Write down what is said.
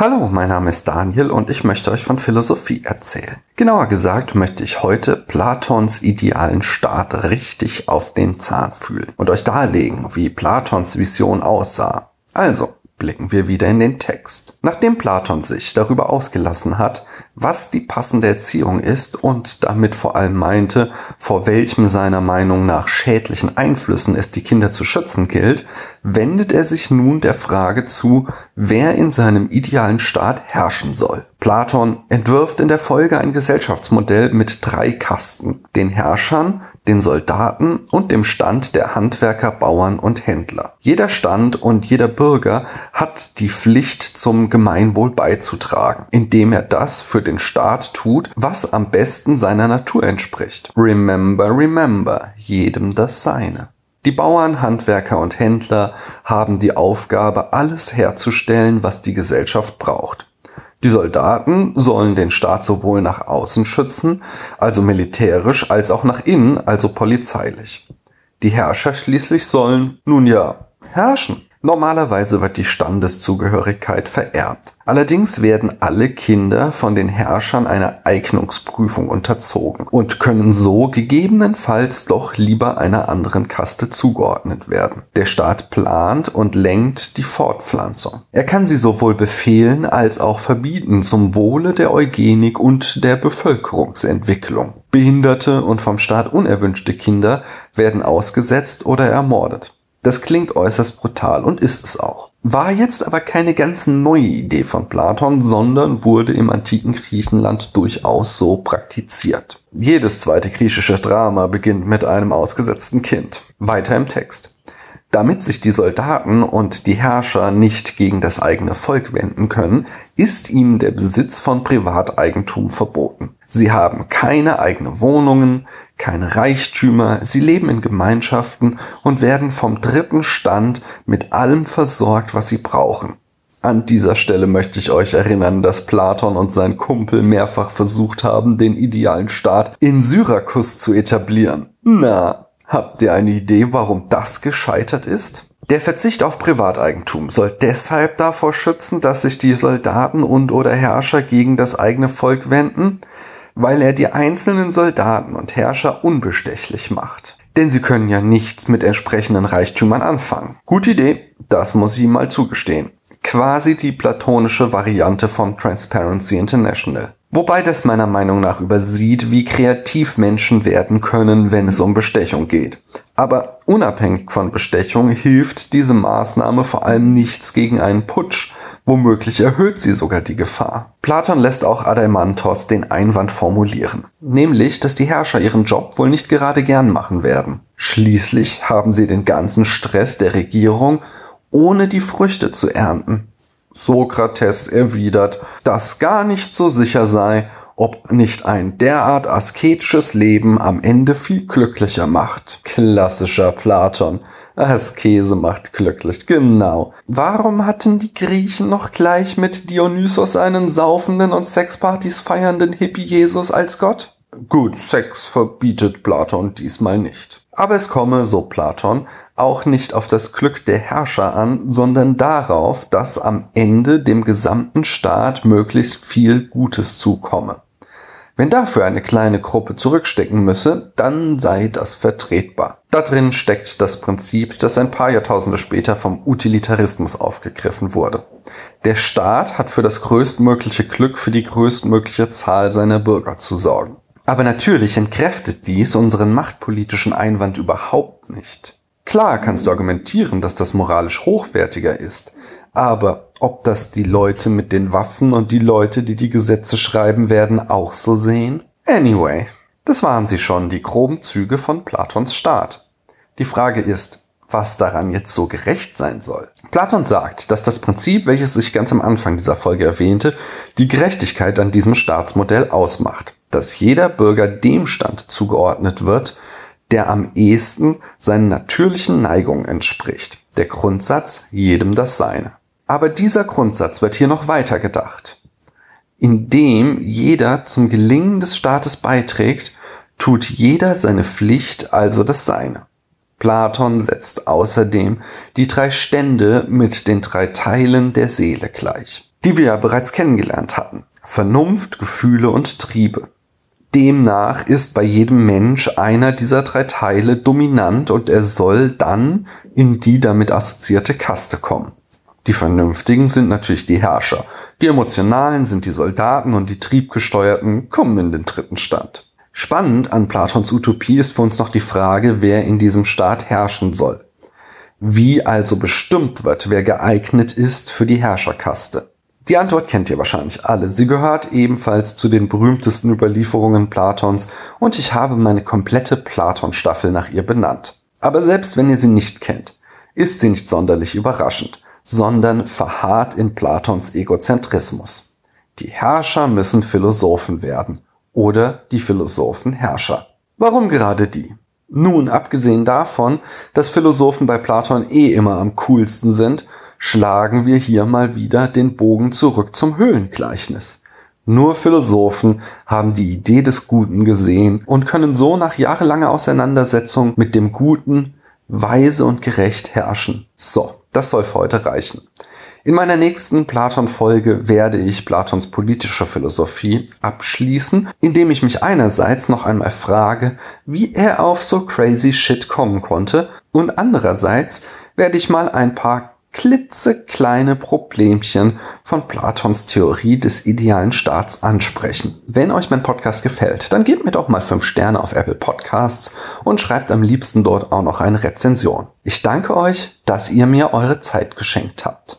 Hallo, mein Name ist Daniel und ich möchte euch von Philosophie erzählen. Genauer gesagt möchte ich heute Platons idealen Staat richtig auf den Zahn fühlen und euch darlegen, wie Platons Vision aussah. Also, blicken wir wieder in den Text. Nachdem Platon sich darüber ausgelassen hat, was die passende Erziehung ist und damit vor allem meinte, vor welchem seiner Meinung nach schädlichen Einflüssen es die Kinder zu schützen gilt, wendet er sich nun der Frage zu, wer in seinem idealen Staat herrschen soll. Platon entwirft in der Folge ein Gesellschaftsmodell mit drei Kasten, den Herrschern, den Soldaten und dem Stand der Handwerker, Bauern und Händler. Jeder Stand und jeder Bürger hat die Pflicht zum Gemeinwohl beizutragen, indem er das für den Staat tut, was am besten seiner Natur entspricht. Remember, remember, jedem das Seine. Die Bauern, Handwerker und Händler haben die Aufgabe, alles herzustellen, was die Gesellschaft braucht. Die Soldaten sollen den Staat sowohl nach außen schützen, also militärisch, als auch nach innen, also polizeilich. Die Herrscher schließlich sollen, nun ja, herrschen. Normalerweise wird die Standeszugehörigkeit vererbt. Allerdings werden alle Kinder von den Herrschern einer Eignungsprüfung unterzogen und können so gegebenenfalls doch lieber einer anderen Kaste zugeordnet werden. Der Staat plant und lenkt die Fortpflanzung. Er kann sie sowohl befehlen als auch verbieten zum Wohle der Eugenik und der Bevölkerungsentwicklung. Behinderte und vom Staat unerwünschte Kinder werden ausgesetzt oder ermordet. Das klingt äußerst brutal und ist es auch. War jetzt aber keine ganz neue Idee von Platon, sondern wurde im antiken Griechenland durchaus so praktiziert. Jedes zweite griechische Drama beginnt mit einem ausgesetzten Kind. Weiter im Text. Damit sich die Soldaten und die Herrscher nicht gegen das eigene Volk wenden können, ist ihnen der Besitz von Privateigentum verboten. Sie haben keine eigene Wohnungen, keine Reichtümer, sie leben in Gemeinschaften und werden vom dritten Stand mit allem versorgt, was sie brauchen. An dieser Stelle möchte ich euch erinnern, dass Platon und sein Kumpel mehrfach versucht haben, den idealen Staat in Syrakus zu etablieren. Na, Habt ihr eine Idee, warum das gescheitert ist? Der Verzicht auf Privateigentum soll deshalb davor schützen, dass sich die Soldaten und oder Herrscher gegen das eigene Volk wenden, weil er die einzelnen Soldaten und Herrscher unbestechlich macht. Denn sie können ja nichts mit entsprechenden Reichtümern anfangen. Gute Idee, das muss ich ihm mal zugestehen. Quasi die platonische Variante von Transparency International. Wobei das meiner Meinung nach übersieht, wie kreativ Menschen werden können, wenn es um Bestechung geht. Aber unabhängig von Bestechung hilft diese Maßnahme vor allem nichts gegen einen Putsch. Womöglich erhöht sie sogar die Gefahr. Platon lässt auch Adeimantos den Einwand formulieren, nämlich, dass die Herrscher ihren Job wohl nicht gerade gern machen werden. Schließlich haben sie den ganzen Stress der Regierung, ohne die Früchte zu ernten. Sokrates erwidert, dass gar nicht so sicher sei, ob nicht ein derart asketisches Leben am Ende viel glücklicher macht. Klassischer Platon. Askese macht glücklich, genau. Warum hatten die Griechen noch gleich mit Dionysos einen saufenden und Sexpartys feiernden Hippie-Jesus als Gott? Gut, Sex verbietet Platon diesmal nicht. Aber es komme, so Platon, auch nicht auf das Glück der Herrscher an, sondern darauf, dass am Ende dem gesamten Staat möglichst viel Gutes zukomme. Wenn dafür eine kleine Gruppe zurückstecken müsse, dann sei das vertretbar. Da drin steckt das Prinzip, das ein paar Jahrtausende später vom Utilitarismus aufgegriffen wurde. Der Staat hat für das größtmögliche Glück für die größtmögliche Zahl seiner Bürger zu sorgen. Aber natürlich entkräftet dies unseren machtpolitischen Einwand überhaupt nicht. Klar kannst du argumentieren, dass das moralisch hochwertiger ist, aber ob das die Leute mit den Waffen und die Leute, die die Gesetze schreiben werden, auch so sehen? Anyway, das waren sie schon, die groben Züge von Platons Staat. Die Frage ist, was daran jetzt so gerecht sein soll. Platon sagt, dass das Prinzip, welches sich ganz am Anfang dieser Folge erwähnte, die Gerechtigkeit an diesem Staatsmodell ausmacht, dass jeder Bürger dem Stand zugeordnet wird, der am ehesten seinen natürlichen Neigungen entspricht. Der Grundsatz jedem das Seine. Aber dieser Grundsatz wird hier noch weiter gedacht. Indem jeder zum Gelingen des Staates beiträgt, tut jeder seine Pflicht, also das Seine. Platon setzt außerdem die drei Stände mit den drei Teilen der Seele gleich. die wir ja bereits kennengelernt hatten. Vernunft, Gefühle und Triebe. Demnach ist bei jedem Mensch einer dieser drei Teile dominant und er soll dann in die damit assoziierte Kaste kommen. Die Vernünftigen sind natürlich die Herrscher, die Emotionalen sind die Soldaten und die Triebgesteuerten kommen in den dritten Stand. Spannend an Platons Utopie ist für uns noch die Frage, wer in diesem Staat herrschen soll. Wie also bestimmt wird, wer geeignet ist für die Herrscherkaste. Die Antwort kennt ihr wahrscheinlich alle. Sie gehört ebenfalls zu den berühmtesten Überlieferungen Platons und ich habe meine komplette Platon-Staffel nach ihr benannt. Aber selbst wenn ihr sie nicht kennt, ist sie nicht sonderlich überraschend, sondern verharrt in Platons Egozentrismus. Die Herrscher müssen Philosophen werden oder die Philosophen Herrscher. Warum gerade die? Nun, abgesehen davon, dass Philosophen bei Platon eh immer am coolsten sind, schlagen wir hier mal wieder den Bogen zurück zum Höhlengleichnis. Nur Philosophen haben die Idee des Guten gesehen und können so nach jahrelanger Auseinandersetzung mit dem Guten weise und gerecht herrschen. So, das soll für heute reichen. In meiner nächsten Platon-Folge werde ich Platons politische Philosophie abschließen, indem ich mich einerseits noch einmal frage, wie er auf so crazy shit kommen konnte und andererseits werde ich mal ein paar klitzekleine Problemchen von Platons Theorie des idealen Staats ansprechen. Wenn euch mein Podcast gefällt, dann gebt mir doch mal 5 Sterne auf Apple Podcasts und schreibt am liebsten dort auch noch eine Rezension. Ich danke euch, dass ihr mir eure Zeit geschenkt habt.